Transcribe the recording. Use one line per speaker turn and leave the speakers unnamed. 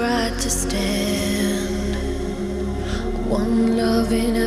tried right to stand. One love in